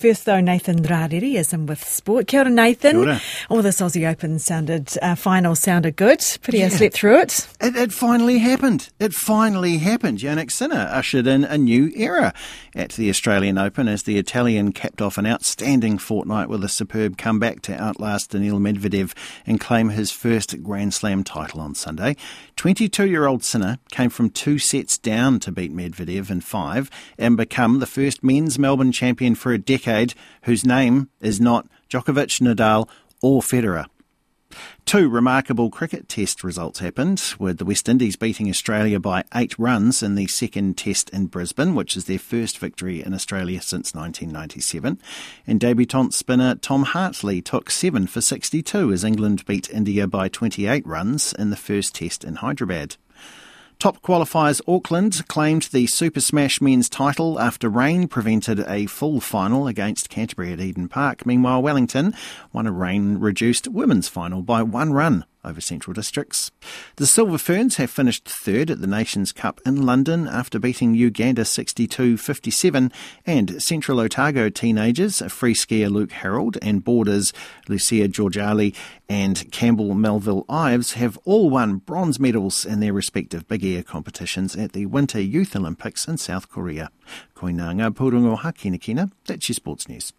First, though, Nathan Rarere is in with sport. Kia ora, Nathan. Kia ora. Oh, this Aussie Open sounded, uh, final sounded good. Pretty yeah. slept through it. it. It finally happened. It finally happened. Jannik Sinner ushered in a new era at the Australian Open as the Italian capped off an outstanding fortnight with a superb comeback to outlast Daniil Medvedev and claim his first Grand Slam title on Sunday. 22 year old Sinner came from two sets down to beat Medvedev in five and become the first men's Melbourne champion for a decade decade whose name is not Djokovic, Nadal, or Federer. Two remarkable cricket test results happened, with the West Indies beating Australia by eight runs in the second test in Brisbane, which is their first victory in Australia since 1997. And debutant spinner Tom Hartley took seven for 62 as England beat India by 28 runs in the first test in Hyderabad. Top qualifiers Auckland claimed the Super Smash men's title after rain prevented a full final against Canterbury at Eden Park. Meanwhile, Wellington won a rain reduced women's final by one run over Central Districts. The Silver Ferns have finished third at the Nations Cup in London after beating Uganda 62-57 and Central Otago teenagers, free skier Luke Harrold and boarders Lucia Georgalli and Campbell Melville Ives have all won bronze medals in their respective big air competitions at the Winter Youth Olympics in South Korea. Koinanga Purungo Hakinakina, that's your sports news.